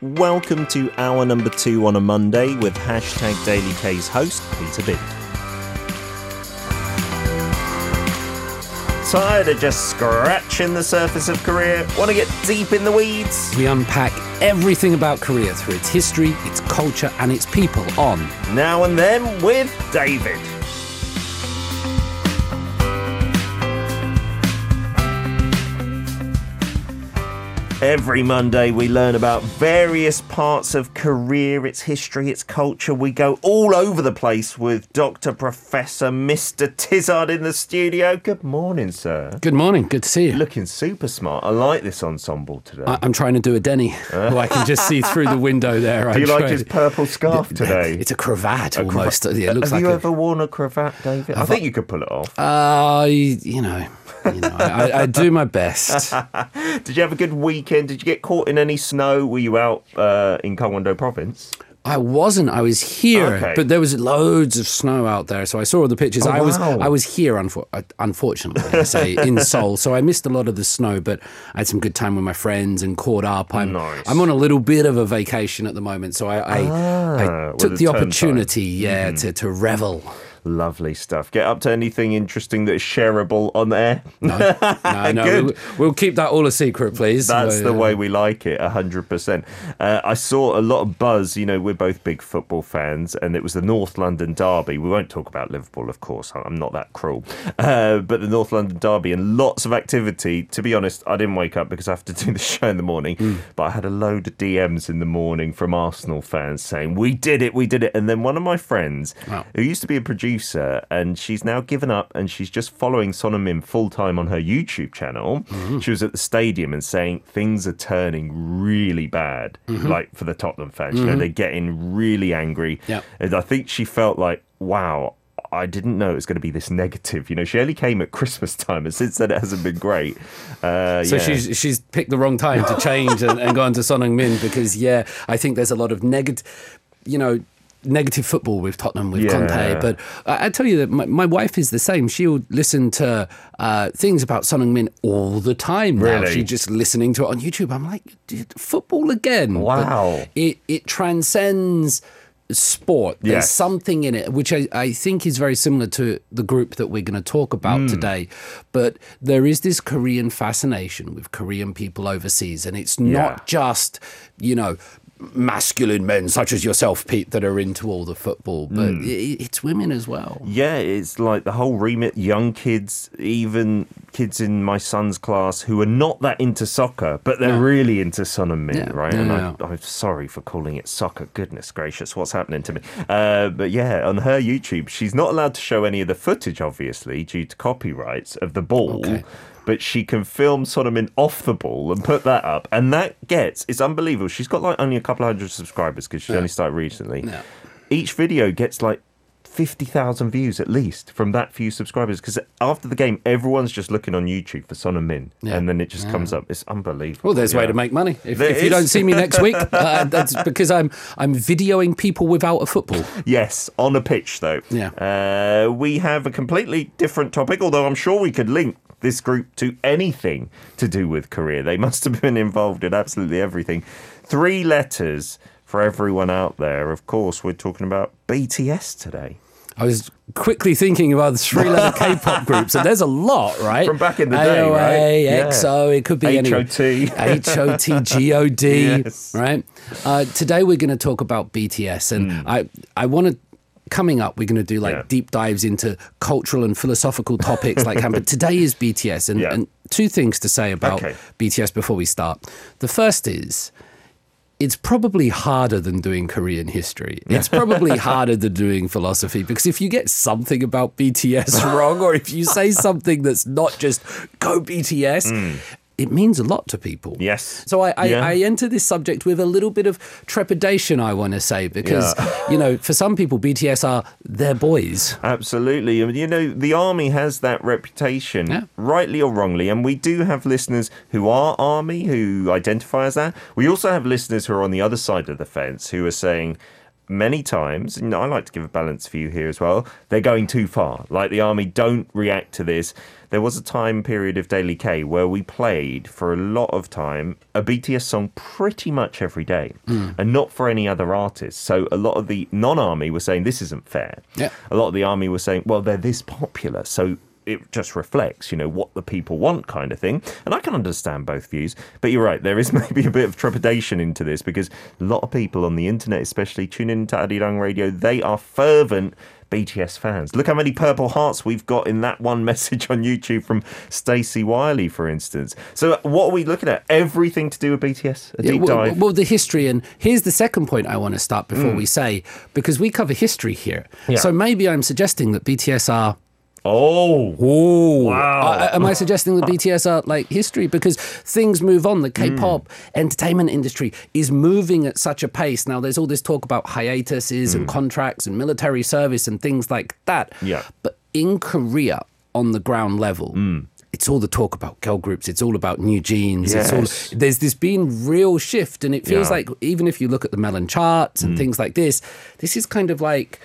Welcome to hour number two on a Monday with hashtag Daily K's host, Peter Bind. Tired of just scratching the surface of Korea? Want to get deep in the weeds? We unpack everything about Korea through its history, its culture, and its people on Now and Then with David. Every Monday, we learn about various parts of Korea, its history, its culture. We go all over the place with Dr. Professor Mr. Tizard in the studio. Good morning, sir. Good morning. Good to see you. Looking super smart. I like this ensemble today. I- I'm trying to do a Denny, who I can just see through the window there. Do you I'm like trying- his purple scarf today? It's a cravat A almost. Yeah, it looks Have like you a, ever worn a cravat, David? I think you could pull it off. Uh, you know, you know, I, I, I do my best. Did you have a good weekend? Did you get caught in any snow? Were you out uh, in Gangwon-do province? I wasn't. I was here, Okay. but there was loads of snow out there, so I saw all the pictures. Oh, I was. I was here, unfor- uh, unfortunately, I say in Seoul, so I missed a lot of the snow. But I had some good time with my friends and caught up. I'm Nice. I'm on a little bit of a vacation at the moment, so I I, Ah, I took the turn time. opportunity, yeah, to to revel. Lovely stuff. Get up to anything interesting that is shareable on there. No, no, Good. we'll, we'll keep that all a secret, please. That's the Uh, way we like it, 100%. Uh, I saw a lot of buzz. You know, we're both big football fans, and it was the North London Derby. We won't talk about Liverpool, of course. I'm not that cruel. Uh, but the North London Derby and lots of activity. To be honest, I didn't wake up because I have to do the show in the morning, Hmm. but I had a load of DMs in the morning from Arsenal fans saying, We did it, we did it. And then one of my friends, Wow. who used to be a producer, and she's now given up and she's just following Son Heung-min full time on her YouTube channel. Mm-hmm. She was at the stadium and saying things are turning really bad, mm-hmm. like for the Tottenham fans. You know, mm-hmm. they're getting really angry. Yep. And I think she felt like, wow. I didn't know it was going to be this negative. You know, she only came at Christmas time, and since then it hasn't been great. Uh, So yeah. she's she's picked the wrong time to change and, and gone to Son Heung-min because yeah, I think there's a lot of negative, you know. Negative football with Tottenham with Yeah. Conte, but I, tell you that my, my wife is the same. She'll listen to uh, things about Son Heung-min all the time. Now. Really? She's just listening to it on YouTube. I'm like, football again? But Wow. it it transcends sport. There's Yes. something in it which I, I think is very similar to the group that we're going to talk about Hmm. today. But there is this Korean fascination with Korean people overseas, and it's Yeah. not just, you know, masculine men such as yourself, Pete, that are into all the football, but Hmm. i it's women as well. Yeah, it's like the whole remit. Young kids, even kids in my son's class who are not that into soccer, but they're really into Son Heung-min, Yeah, right? yeah, and yeah. I, I'm sorry for calling it soccer. Goodness gracious, what's happening to me? Uh, but yeah, on her YouTube, she's not allowed to show any of the footage, obviously, due to copyrights of the ball. Okay. But she can film Son Heung-min off the ball and put that up, and that gets it's unbelievable. She's got like only a couple of hundred subscribers because she's only started recently. Yeah. Each video gets like 50,000 views at least from that few subscribers because after the game, everyone's just looking on YouTube for Son Heung-min, Yeah. and then it just comes up. It's unbelievable. Well, there's a way to make money. If, if you don't see me next week, uh, that's because I'm I'm videoing people without a football. Yes, on a pitch though. Yeah. Uh, we have a completely different topic, although I'm sure we could link this group to anything to do with Korea. They must have been involved in absolutely everything. Three letters for everyone out there. Of course, we're talking about BTS today. I was quickly thinking about the three letter K pop groups, and there's a lot, right? From back in the day, AOA, right? Yeah. EXO, it could be any HOT. HOT, GOD, Yes. right? Uh, today we're going to talk about BTS, and I, I want to. Coming up, we're going to do like. Yeah. deep dives into cultural and philosophical topics like but today is BTS, and, Yeah. and two things to say about Okay. BTS before we start. The first is it's probably harder than doing Korean history. It's probably harder than doing philosophy because if you get something about BTS wrong or if you say something that's not just go BTS, mm. It means a lot to people. Yes. So I, I, Yeah. I enter this subject with a little bit of trepidation, I want to say, because, you know, for some people, BTS are their boys. Absolutely. I mean, you know, the army has that reputation, Yeah. rightly or wrongly. And we do have listeners who are army, who identify as that. We also have listeners who are on the other side of the fence who are saying, many times, and I like to give a balanced view here as well, they're going too far. Like the army don't react to this. There was a time period of Daily K where we played for a lot of time a BTS song pretty much every day hmm. and not for any other artists. So a lot of the non army were saying this isn't fair. Yeah. A lot of the army were saying, well, they're this popular. So it just reflects, you know, what the people want kind of thing. And I can understand both views. But you're right, there is maybe a bit of trepidation into this because a lot of people on the internet, especially tune in to Arirang Radio, they are fervent BTS fans. Look how many purple hearts we've got in that one message on YouTube from Stacey Wiley, for instance. So what are we looking at? Everything to do with BTS? A Yeah, deep well, dive? well, the history, and here's the second point I want to start before we say, because we cover history here. Mm. Yeah. So maybe I'm suggesting that BTS are. Oh, Oh, Wow. am I suggesting that BTS are like history? Because things move on. The Mm. K-pop entertainment industry is moving at such a pace. Now, there's all this talk about hiatuses and contracts and military service and things like that. Mm. Yeah. But in Korea, on the ground level, Mm. it's all the talk about girl groups. It's all about NewJeans. It's Yes. all, there's this been real shift, and it feels Yeah. like even if you look at the melon charts Mm. and things like this, this is kind of like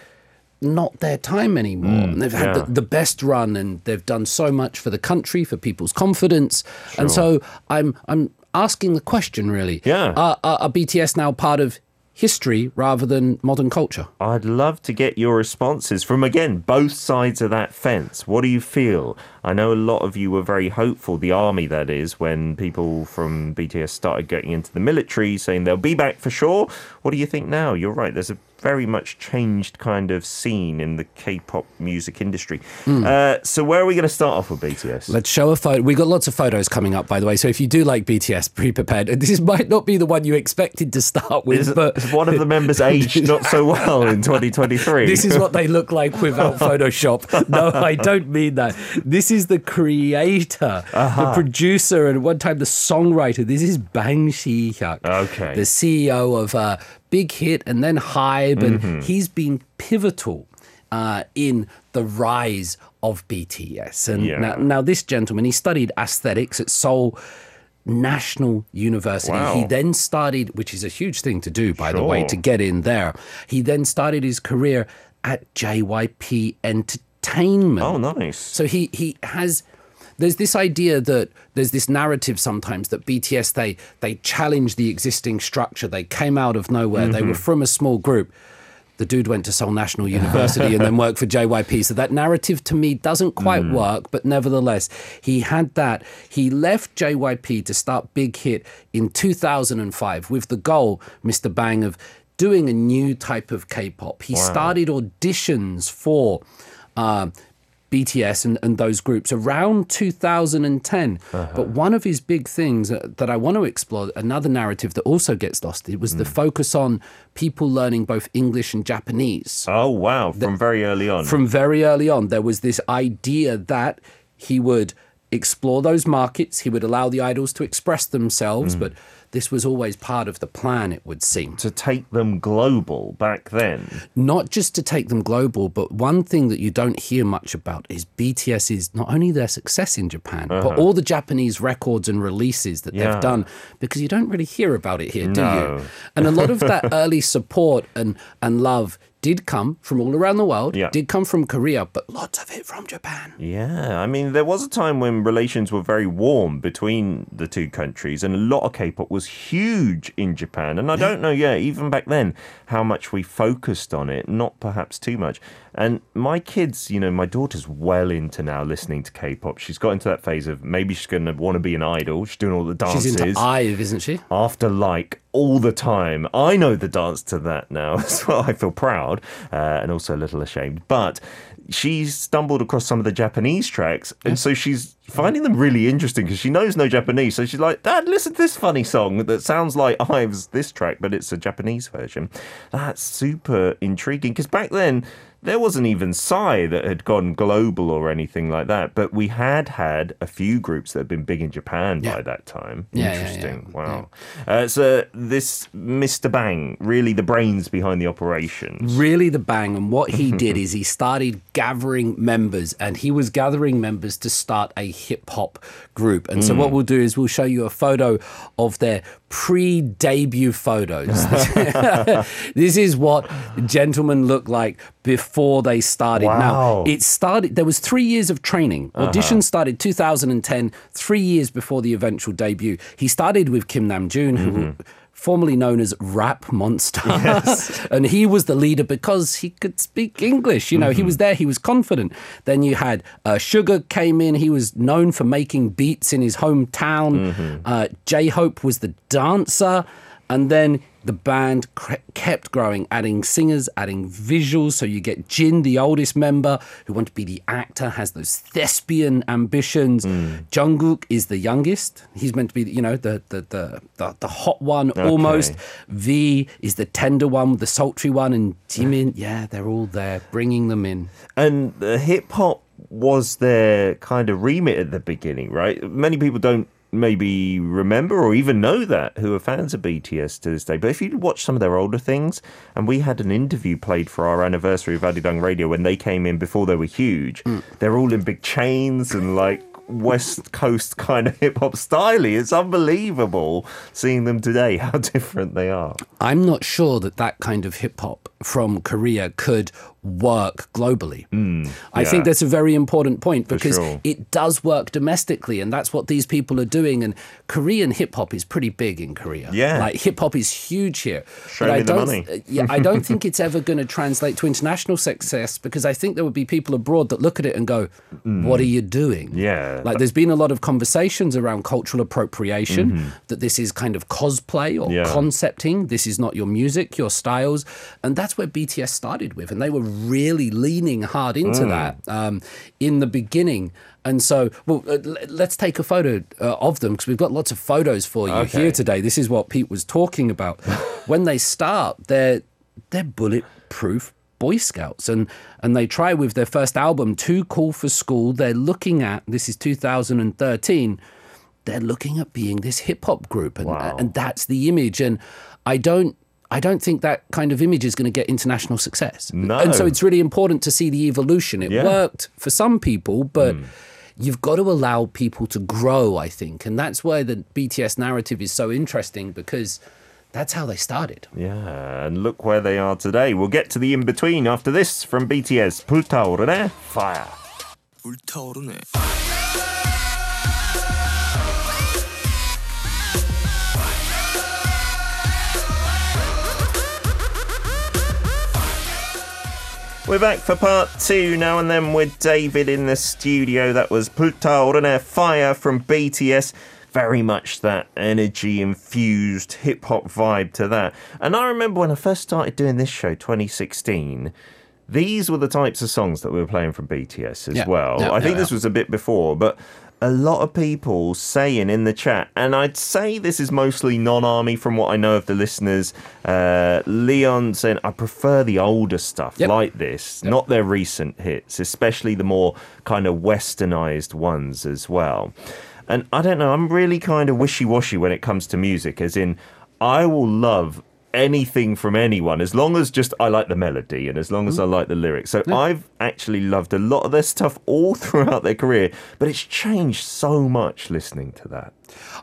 not their time anymore. and they've had Mm. yeah. the, the best run, and they've done so much for the country, for people's confidence. And so I'm I'm asking the question really: Yeah. are, are, are BTS now part of history rather than modern culture? I'd love to get your responses from, again, both sides of that fence. What do you feel? I know a lot of you were very hopeful, the army that is, when people from BTS started getting into the military, saying they'll be back for sure. What do you think now? You're right, there's a very much changed kind of scene in the K pop music industry. Uh, so, where are we going to start off with BTS? Let's show a photo. We've got lots of photos coming up, by the way. So if you do like BTS, be prepared. This might not be the one you expected to start with, is, but is one of the members aged not so well in 2023? This is what they look like without Photoshop. No, I don't mean that. This is the creator, the producer, and one time the songwriter. This is Bang Si-hyuk, Okay. the CEO of uh, Big Hit and then Hybe, and he's been pivotal uh, in the rise of BTS. And Yeah. now, now this gentleman, he studied aesthetics at Seoul. National University. Wow. He then started, which is a huge thing to do, by the way, to get in there. He then started his career at JYP Entertainment. Oh, nice. So he he has there's this idea that there's this narrative sometimes that BTS they they challenged the existing structure. They came out of nowhere. They were from a small group. The dude went to Seoul National University and then worked for JYP. So that narrative to me doesn't quite work, but nevertheless, he had that. He left JYP to start Big Hit in 2005 with the goal, Mr. Bang, of doing a new type of K-pop. He started auditions for uh, BTS and, and those groups around 2010. Uh-huh. But one of his big things that I want to explore, another narrative that also gets lost, it was the hmm. focus on people learning both English and Japanese. Oh, wow. From very early on. From very early on, there was this idea that he would explore those markets, he would allow the idols to express themselves, hmm. but this was always part of the plan, it would seem. to take them global back then. not just to take them global, but one thing that you don't hear much about is BTS is not only their success in Japan, but all the Japanese records and releases that Uh-huh. Yeah. they've done, because you don't really hear about it here, do No. you? And a lot of that early support and, and love did come from all around the world, Yeah. did come from Korea, but lots of it from Japan. Yeah, I mean, there was a time when relations were very warm between the two countries, and a lot of K pop was huge in Japan. And I don't know, yeah, even back then, how much we focused on it, not perhaps too much. And my kids, you know, my daughter's well into now listening to K pop. She's got into that phase of maybe she's going to want to be an idol. She's doing all the dances. She's into IVE, isn't she? after like all the time. I know the dance to that now as well. I feel proud uh, and also a little ashamed. But she's stumbled across some of the Japanese tracks, and so she's finding them really interesting because she knows no Japanese. So she's like, "Dad, listen to this funny song that sounds like Ives this track, but it's a Japanese version." That's super intriguing because back then. There wasn't even Psy that had gone global or anything like that, but we had had a few groups that had been big in Japan by that time. Yeah, yeah, Interesting. yeah, Wow. Uh, so this Mr. Bang, really the brains behind the operations. really the bang. And what he did is he started gathering members, and he was gathering members to start a hip hop group. And so, what we'll do is we'll show you a photo of their pre-debut photos. this is what gentlemen look like before they started. Wow. Now, it started there was 3 years of training. Uh-huh. Audition started 2010, 3 years before the eventual debut. He started with Kim Namjoon who mm-hmm. Formerly known as Rap Monster. and he was the leader because he could speak English. You know, he was there, he was confident. Then you had uh, Suga came in, he was known for making beats in his hometown. Uh, J Hope was the dancer. And then the band cre- kept growing, adding singers, adding visuals. So you get Jin, the oldest member, who wanted to be the actor, has those thespian ambitions. Hmm. Jungkook is the youngest. He's meant to be, you know, the the the the, the hot one almost. V is the tender one, the sultry one, and Jimin, yeah, they're all there, bringing them in. And uh, the hip hop was their kind of remit at the beginning, right? Many people don't maybe remember or even know that who are fans of BTS to this day. But if you watch some of their older things, and we had an interview played for our anniversary of Arirang Radio when they came in before they were huge, hmm. they're all in big chains and like West Coast kind of hip hop style. It's unbelievable seeing them today, how different they are. I'm not sure that that kind of hip hop from Korea could work globally. I yeah. think that's a very important point because sure. it does work domestically, and that's what these people are doing. And Korean hip hop is pretty big in Korea. Yeah. like hip hop is huge here. Show But me I the don't, money. uh, yeah, I don't think it's ever going to translate to international success because I think there would be people abroad that look at it and go, "What are you doing?" Mm. Yeah. like there's been a lot of conversations around cultural appropriation that this is kind of cosplay or Mm-hmm. Yeah. concepting. This is not your music, your styles, and that's where BTS started with, and they were really leaning hard Mm. into that um, in the beginning. And so, well, uh, let's take a photo uh, of them because we've got lots of photos for you Okay. here today. This is what Pete was talking about. when they start, they're they're bulletproof Boy Scouts, and and they try with their first album, Too Cool for School. They're looking at this is 2013. They're looking at being this hip hop group, and Wow. and that's the image. And I don't. I don't think that kind of image is going to get international success. No. And so it's really important to see the evolution. It Yeah. worked for some people, but you've got to allow people to grow, I think. And that's why the BTS narrative is so interesting because that's how they started. Yeah, and look where they are today. We'll get to the in between after this from BTS. 불타오르네 fire. 불타오르네. We're back for part two now and then with David in the studio. That was Bultaoreune Fire from BTS. Very much that energy infused hip hop vibe to that. And I remember when I first started doing this show, 2016 these were the types of songs that we were playing from BTS as yeah, well. Yeah, I think yeah, this was a bit before, but a lot of people saying in the chat, and I'd say this is mostly non-army from what I know of the listeners. Uh, Leon saying, "I prefer the older stuff Yep. like this, not their recent hits, especially the more kind of westernized ones as well." And I don't know, I'm really kind of wishy-washy when it comes to music, as in, I will love anything from anyone as long as just I like the melody and as long as I mm. like the lyrics. So I've actually loved a lot of their stuff all throughout their career, but it's changed so much listening to that.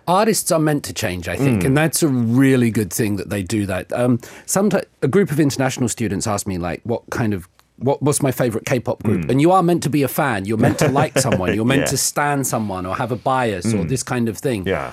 artists are meant to change, I think, and mm. that's a really good thing that they do that. Um, sometimes a group of international students asked me like, "What kind of what, what's my favorite K-pop group?" Mm. And you are meant to be a fan. You're meant to like someone. You're meant Yeah. to stand someone or have a bias or this kind of thing. Yeah.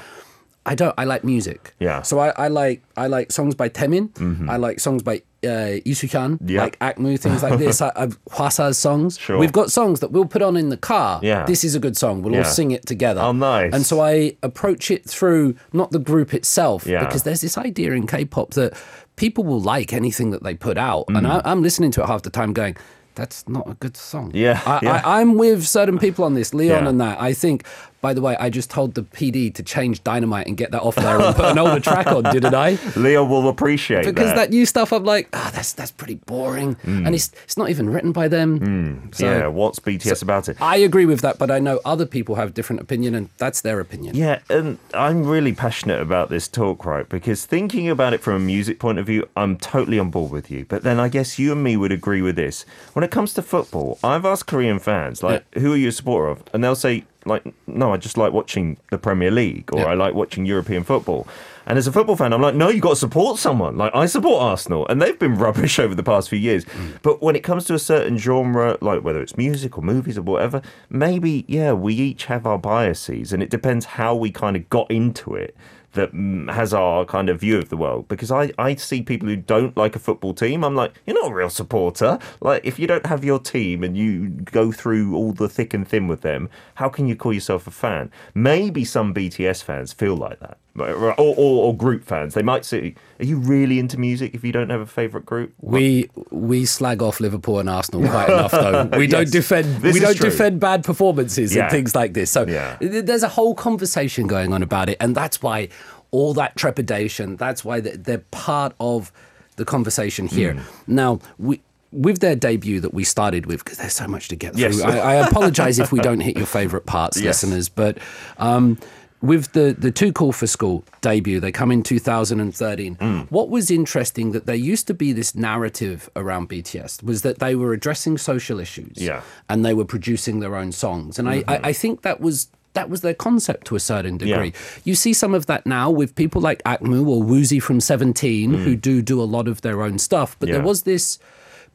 I don't. I like music. Yeah. So I, I like I like songs by Taemin. Mm-hmm. I like songs by uh, Soo-hyun, Yeah. like Akmu, things like this. I, I've Hwasa's songs. Sure. We've got songs that we'll put on in the car. Yeah. This is a good song. We'll all sing it together. Oh, nice. And so I approach it through not the group itself, Yeah. because there's this idea in K-pop that people will like anything that they put out, Mm. and I, I'm listening to it half the time, going. That's not a good song. Yeah, I, yeah. I, I'm with certain people on this, Leon Yeah. and that. I think, by the way, I just told the PD to change Dynamite and get that off there and put an older track on, didn't I? Leo will appreciate Because that. that new stuff, I'm like, ah, that's that's pretty boring, and it's it's not even written by them. So yeah, what's BTS about it? I agree with that, but I know other people have different opinion, and that's their opinion. Yeah, and I'm really passionate about this talk, right? Because thinking about it from a music point of view, I'm totally on board with you. But then I guess you and me would agree with this. When it comes to football, I've asked Korean fans, like, who are you a supporter of? And they'll say, like, no, I just like watching the Premier League or Yeah. I like watching European football. And as a football fan, I'm like, no, you got to support someone. Like, I support Arsenal, and they've been rubbish over the past few years. Mm. But when it comes to a certain genre, like whether it's music or movies or whatever, maybe, yeah, we each have our biases, and it depends how we kind of got into it that mm, has our kind of view of the world. Because I, I see people who don't like a football team, I'm like, you're not a real supporter. Like, if you don't have your team and you go through all the thick and thin with them, how can you call yourself a fan? Maybe some BTS fans feel like that. Or, or, or group fans. They might say, Are you really into music if you don't have a favourite group? We we slag off Liverpool and Arsenal quite enough, though. We don't defend this we don't true. defend bad performances Yeah. and things like this. So Yeah. there's a whole conversation going on about it, and that's why all that trepidation. That's why they- they're part of the conversation here. Hmm. Now we. With their debut that we started with, because there's so much to get through. Yes. I, I apologize if we don't hit your favorite parts, Yes. listeners. But um, with the the Too Cool for School debut, they come in 2013. Hmm. What was interesting that there used to be this narrative around BTS was that they were addressing social issues, Yeah. and they were producing their own songs, and I, I, I think that was. That was their concept to a certain degree. Yeah. You see some of that now with people like Akmu or Woozi from 17 who do do a lot of their own stuff. But there Hmm. Was this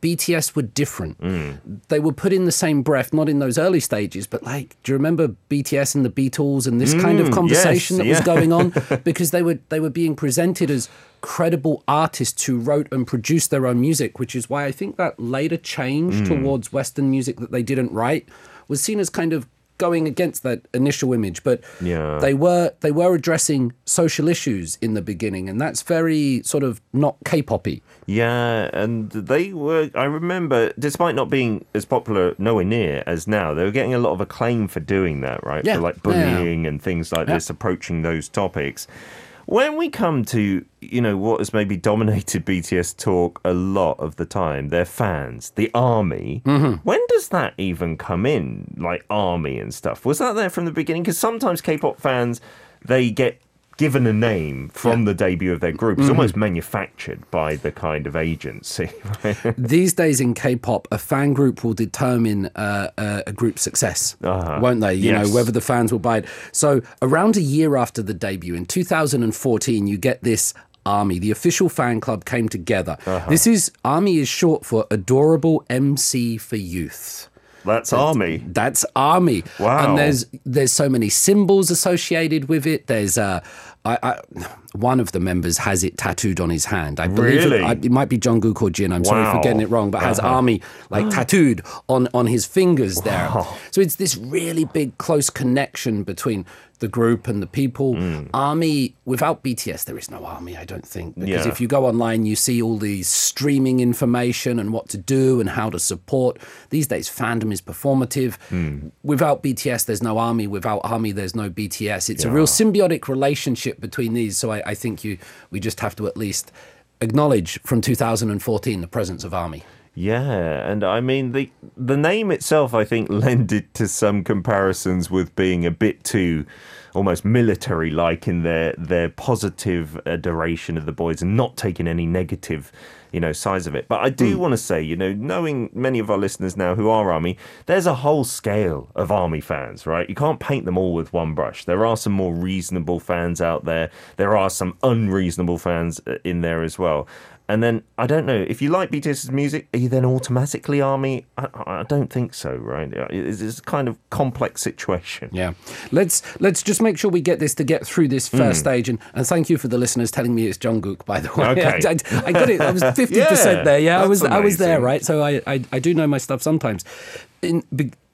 BTS were different. Hmm. They were put in the same breath, not in those early stages, but like, do you remember BTS and the Beatles and this kind of Mm, conversation yes, that was going on? because they were they were being presented as credible artists who wrote and produced their own music, which is why I think that later change Mm. towards Western music that they didn't write was seen as kind of going against that initial image. But Yeah. they were they were addressing social issues in the beginning, and that's very sort of not K-poppy. Yeah, and they were. I remember, despite not being as popular nowhere near as now, they were getting a lot of acclaim for doing that, right? Yeah, For like yeah. bullying and things like Yeah. this, approaching those topics. When we come to, you know, what has maybe dominated BTS talk a lot of the time, their fans, the army. Mm-hmm. When does that even come in? Like army and stuff. Was that there from the beginning? Because sometimes K-pop fans, they get given a name from the debut of their group. It's Mm-hmm. almost manufactured by the kind of agency. Right? These days in K-pop, a fan group will determine uh, uh, a group's success, won't they? You Yes. know whether the fans will buy it. So around a year after the debut, in 2014, you get this. Army, the official fan club, came together. This is Army is short for Adorable MC for Youth. That's army. That's army. Wow. And there's there's so many symbols associated with it. There's uh, I, I, one of the members has it tattooed on his hand. I believe Really? it, I, it might be Jungkook or Jin. I'm sorry for Uh-huh. getting it wrong, but has army like tattooed on on his fingers there. So it's this really big close connection between the group and the people. Mm. Army without BTS, there is no army. I don't think because Yeah. if you go online, you see all these streaming information and what to do and how to support. These days, fandom is performative. Hmm. Without BTS, there's no army. Without army, there's no BTS. It's a real symbiotic relationship between these. So I, I think you we just have to at least acknowledge from 2014 the presence of army. Yeah, and I mean the the name itself, I think, lended to some comparisons with being a bit too almost military like in their their positive adoration of the boys and not taking any negative you know size of it. But i do want to say you know knowing many of our listeners now who are army there's a whole scale of army fans right? You can't paint them all with one brush. There are some more reasonable fans out there. There are some unreasonable fans uh, in there as well and then I don't know if you like BTS's music, are you then automatically army? I, I don't think so, right? It's, it's a kind of complex situation. Yeah. Let's let's just make sure we get this to get through this first mm. stage. And, and thank you for the listeners telling me it's Jungkook, by the way. Okay. I, I, I got it. I was 50% there. Yeah, I was I was there, right? So I, I, I do know my stuff sometimes. In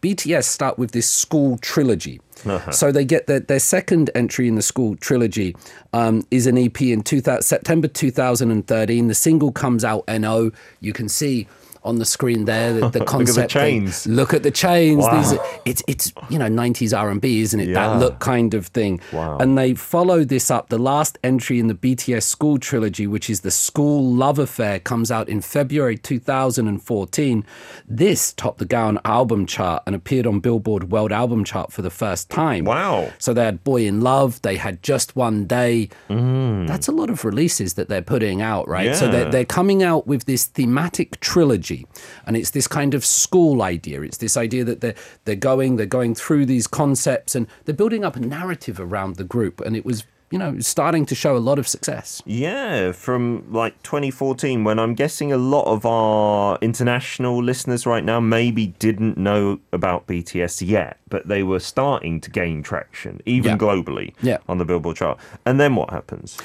BTS start with this school trilogy. Uh-huh. So they get their, their second entry in the school trilogy um, is an EP in 2000, September 2013. The single comes out NO. You can see on the screen there the, the the concept. thing. Look at the chains. Wow. These are, it's it's you know 90s R&B, isn't it? Yeah. That look kind of thing. Wow. And they follow this up. The last entry in the BTS School trilogy, which is the Skool Luv Affair, comes out in February 2014. This topped the Gaon album chart and appeared on Billboard World Album Chart for the first time. Wow. So they had Boy in Love, they had Just One Day. That's a lot of releases that they're putting out, right? Yeah. So they're, they're coming out with this thematic trilogy And it's this kind of school idea. It's this idea that they're, they're going, they're going through these concepts and they're building up a narrative around the group. And it was, you know, starting to show a lot of success. Yeah, from like 2014, when I'm guessing a lot of our international listeners right now maybe didn't know about BTS yet, but they were starting to gain traction, even Yeah. globally, Yeah. on the Billboard chart. And then what happens?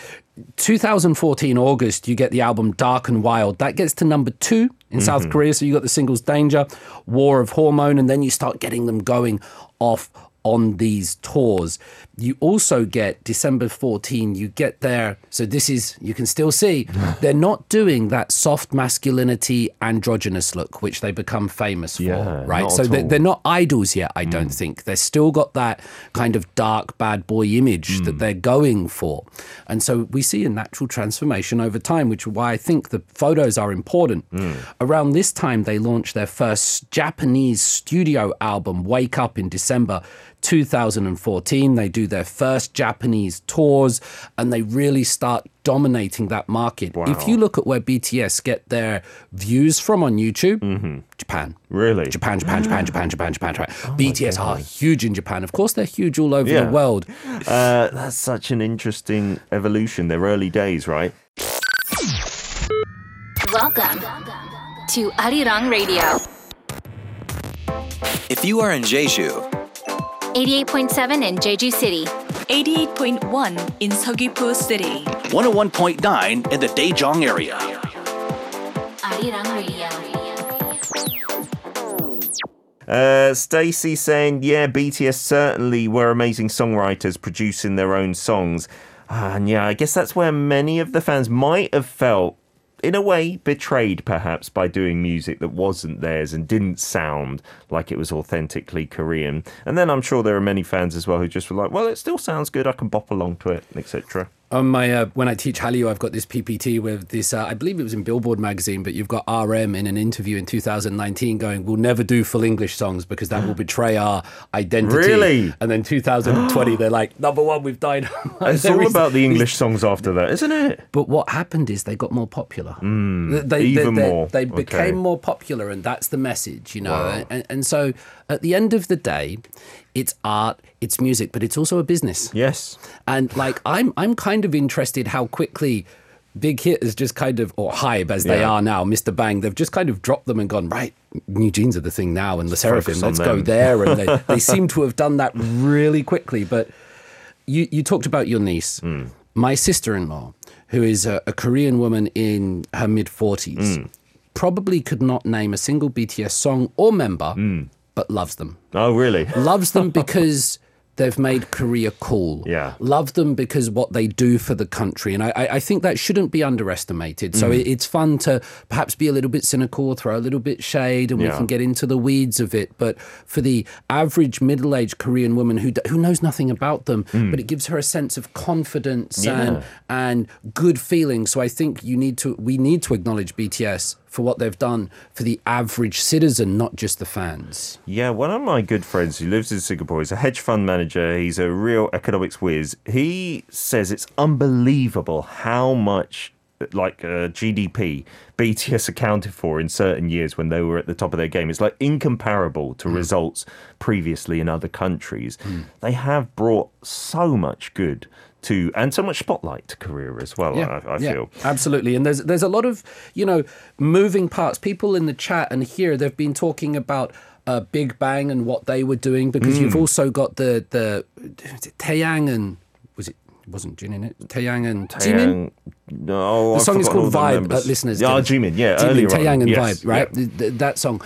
2014 August, you get the album Dark and Wild. That gets to number two in South mm-hmm. Korea. So you got the singles Danger, War of Hormone, and then you start getting them going off on these tours. You also get December 14, you get there. So this is, you can still see, they're not doing that soft masculinity androgynous look, which they become famous for, Yeah, right? So they're, they're not idols yet, I don't think. They've still got that kind of dark bad boy image that they're going for. And so we see a natural transformation over time, which is why I think the photos are important. Around this time, they launched their first Japanese studio album, Wake Up, in December 2014. They do their first Japanese tours and they really start dominating that market. If you look at where BTS get their views from on YouTube, Japan. Really? Japan, Japan, Japan, Japan, Japan, Japan, Japan. BTS are huge in Japan. Of course, they're huge all over Yeah. the world. Uh, that's such an interesting evolution. They're early days, right? Welcome to Arirang Radio, If you are in Jeju, 88.7 in Jeju City, 88.1 in Seogwipo City. 101.9 in the Daejeong area. Arirang Uh, Stacy saying, yeah, BTS certainly were amazing songwriters producing their own songs. And yeah, I guess that's where many of the fans might have felt, in a way, betrayed perhaps by doing music that wasn't theirs and didn't sound like it was authentically Korean. And then I'm sure there are many fans as well who just were like, well, it still sounds good, I can bop along to it, etc. On my uh, when I teach Hallyu, I've got this PPT with this. Uh, I believe it was in Billboard magazine, but you've got RM in an interview in 2019 going, "We'll never do full English songs because that will betray our identity." Really? And then 2020, they're like, "Number one, we've died." It's all about the English songs after that, isn't it? But what happened is they got more popular. they, even they, more. They Okay. became more popular, and that's the message, you know. Wow. And, and so, at the end of the day, it's art, it's music, but it's also a business. Yes. And like, I'm I'm kind of interested how quickly. Big Hit is just kind of, or Hybe as they Yeah. are now, Mr. Bang, they've just kind of dropped them and gone, right, NewJeans are the thing now, and the SSERAFIM, let's go there. And they, they seem to have done that really quickly. But you, you talked about your niece. Hmm. My sister in law, who is a, a Korean woman in her mid 40s, Hmm. probably could not name a single BTS song or member, Hmm. But loves them. Oh, really? Loves them because they've made Korea cool. Yeah. Love them because what they do for the country. And I, I think that shouldn't be underestimated. Mm. So it, it's fun to perhaps be a little bit cynical, throw a little bit shade, and we can get into the weeds of it. But for the average middle aged Korean woman who, who knows nothing about them, but it gives her a sense of confidence Mm. Yeah. and, and good feeling. So I think you need to, we need to acknowledge BTS for what they've done for the average citizen, not just the fans. Yeah, one of my good friends who lives in Singapore is a hedge fund manager. He's a real economics whiz. He says it's unbelievable how much like uh, GDP BTS accounted for in certain years when they were at the top of their game. It's like incomparable to results previously in other countries. They have brought so much good to and so much spotlight to Korea as well. I, I feel. absolutely. And there's there's a lot of you know moving parts. People in the chat and here they've been talking about. Uh, Big Bang and what they were doing because Hmm. you've also got the the Taeyang and was it wasn't Jin in it Taeyang and Jimin Taeyang- No, the I've song is called Vibe, uh, listeners. Yeah, it. Jimin. Yeah, Jimin, earlier on. Taeyang and Yes, Vibe, right? yeah. Th- th- that song.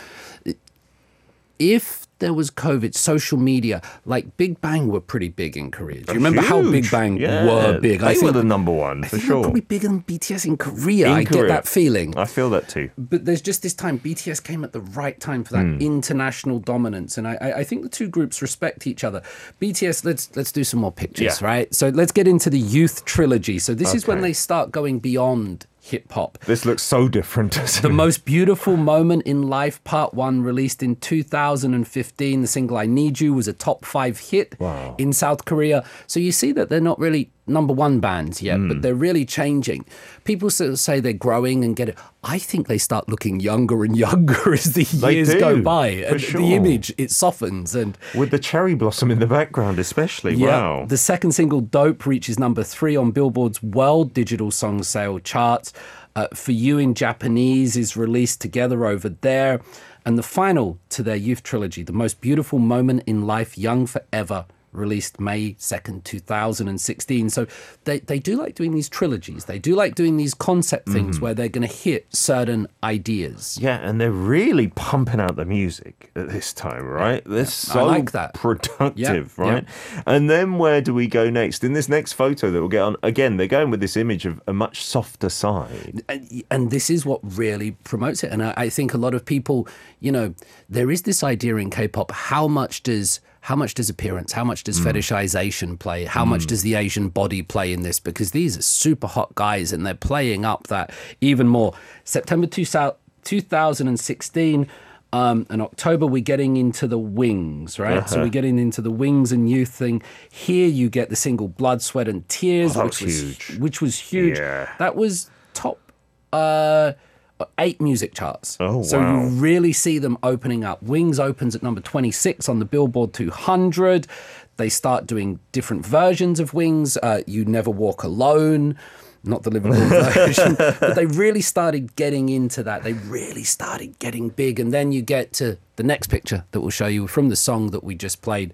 If there was COVID, social media, like Big Bang were pretty big in Korea. Do you remember how Big Bang Yeah, were big? They were the number one I for think sure. probably bigger than BTS in Korea. In I get that feeling. I feel that too. But there's just this time BTS came at the right time for that Hmm. international dominance, and I, I I think the two groups respect each other. BTS, let's let's do some more pictures, Yeah. right? So let's get into the youth trilogy. So this is when they start going beyond hip hop. This looks so different. The most beautiful moment in life, part one, released in 2015. The single I Need You was a top five hit Wow. in South Korea. So you see that they're not really number one bands yet, Hmm. but they're really changing. People sort of say they're growing and get it. I think they start looking younger and younger as the They years go do, by. for and sure. the image it softens and With the cherry blossom in the background, especially. Wow. the second single, Dope, reaches number three on Billboard's World Digital Song Sale charts. Uh, For You in Japanese is released together over there. And the final to their youth trilogy, The Most Beautiful Moment in Life, Young Forever, released May 2nd, 2016. So they, they do like doing these trilogies. They do like doing these concept things mm-hmm. where they're going to hit certain ideas. Yeah, and they're really pumping out the music at this time, right? They're so like that. productive, Yeah, right? And then where do we go next? In this next photo that we'll get on, again, they're going with this image of a much softer side. and, and this is what really promotes it. And I, I think a lot of people, you know, there is this idea in K-pop: how much does how much does appearance, how much does fetishization play, how much does the Asian body play in this? Because these are super hot guys, and they're playing up that even more. September 2000 2016. Um, and October, we're getting into the wings, right? So we're getting into the wings and youth thing. Here, you get the single "Blood, Sweat, and Tears," Oh, which was was huge. which was huge. Yeah. That was top uh, eight music charts. Oh, so wow. you really see them opening up. Wings opens at number 26 on the Billboard 200. They start doing different versions of Wings. Uh, you Never Walk Alone. Not the Liverpool version, but they really started getting into that. They really started getting big. And then you get to the next picture that we'll show you from the song that we just played,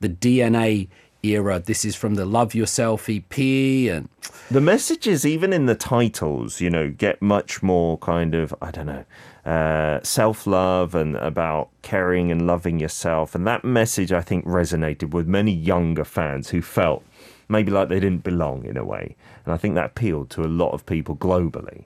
the DNA era. This is from the Love Yourself EP. And The messages, even in the titles, you know, get much more kind of, I don't know, uh, self love and about caring and loving yourself. And that message, I think, resonated with many younger fans who felt maybe like they didn't belong in a way. And I think that appealed to a lot of people globally.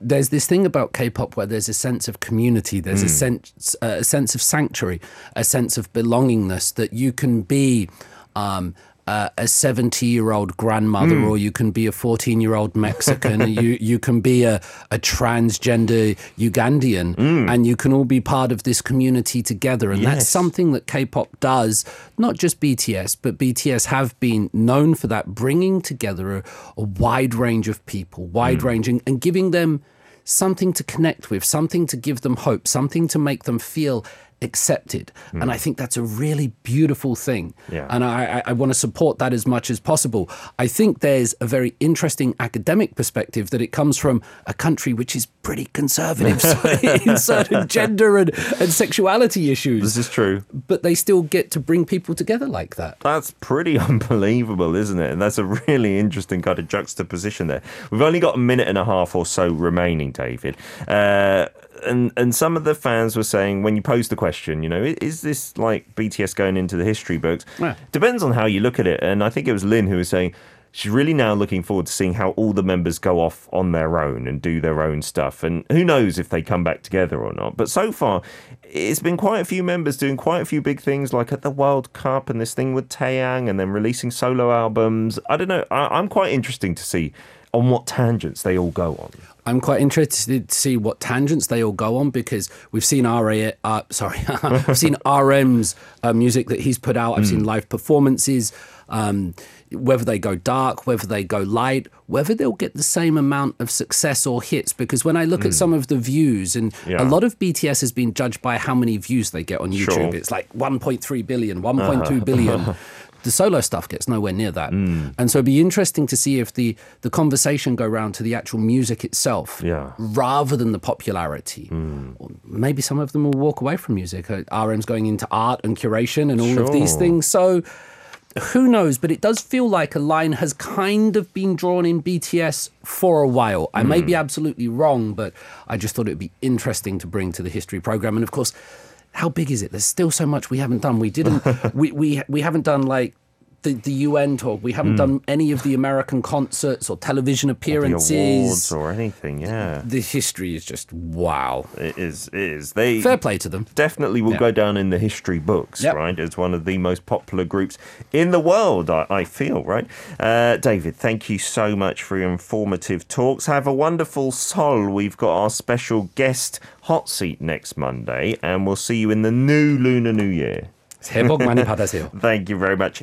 there's this thing about K-pop where there's a sense of community, there's a sense uh, a sense of sanctuary, a sense of belongingness that you can be um, uh, a 70 year old grandmother or you can be a 14 year old Mexican, you you can be a, a transgender Ugandan, and you can all be part of this community together. And that's something that K-pop does, not just BTS, but BTS have been known for that, bringing together a, a wide range of people, wide ranging, and giving them something to connect with, something to give them hope, something to make them feel accepted. And I think that's a really beautiful thing. Yeah. And I, I, I want to support that as much as possible. I think there's a very interesting academic perspective that it comes from a country which is pretty conservative in certain gender and, and sexuality issues This is true. but they still get to bring people together like that. That's pretty unbelievable, isn't it? And that's a really interesting kind of juxtaposition there. We've only got a minute and a half or so remaining, David. Uh, and and some of the fans were saying when you posed the question, you know, is this like BTS going into the history books? Yeah. Depends on how you look at it. And I think it was Lynn who was saying she's really now looking forward to seeing how all the members go off on their own and do their own stuff. And who knows if they come back together or not. But so far, it's been quite a few members doing quite a few big things, like at the World Cup and this thing with Taeyang, and then releasing solo albums. I don't know. I, I'm quite interesting to see on what tangents they all go on. I'm quite interested to see what tangents they all go on because we've seen RA, uh, sorry, I've seen RM's uh, music that he's put out. I've seen live performances. Um, whether they go dark, whether they go light, whether they'll get the same amount of success or hits. Because when I look at some of the views, and Yeah. a lot of BTS has been judged by how many views they get on YouTube. Sure. Uh-huh. It's like 1.3 billion, 1.2 billion. The solo stuff gets nowhere near that, Hmm. and so it'd be interesting to see if the the conversation go round to the actual music itself, Yeah. rather than the popularity. Or maybe some of them will walk away from music. Uh, RM's going into art and curation and all of these things. So who knows? But it does feel like a line has kind of been drawn in BTS for a while. I may be absolutely wrong, but I just thought it would be interesting to bring to the history program. And of course, how big is it? There's still so much we haven't done. We didn't. we we we haven't done like the, the UN talk. We haven't mm. done any of the American concerts or television appearances or awards or anything. Yeah, the, the, history is just wow. It is. It is. They fair play to them. Definitely will yeah. go down in the history books, yep. right? As one of the most popular groups in the world. I, I feel right. Uh, David, thank you so much for your informative talks. Have a wonderful sol. We've got our special guest hot seat next Monday, and we'll see you in the new lunar new year. Thank you very much.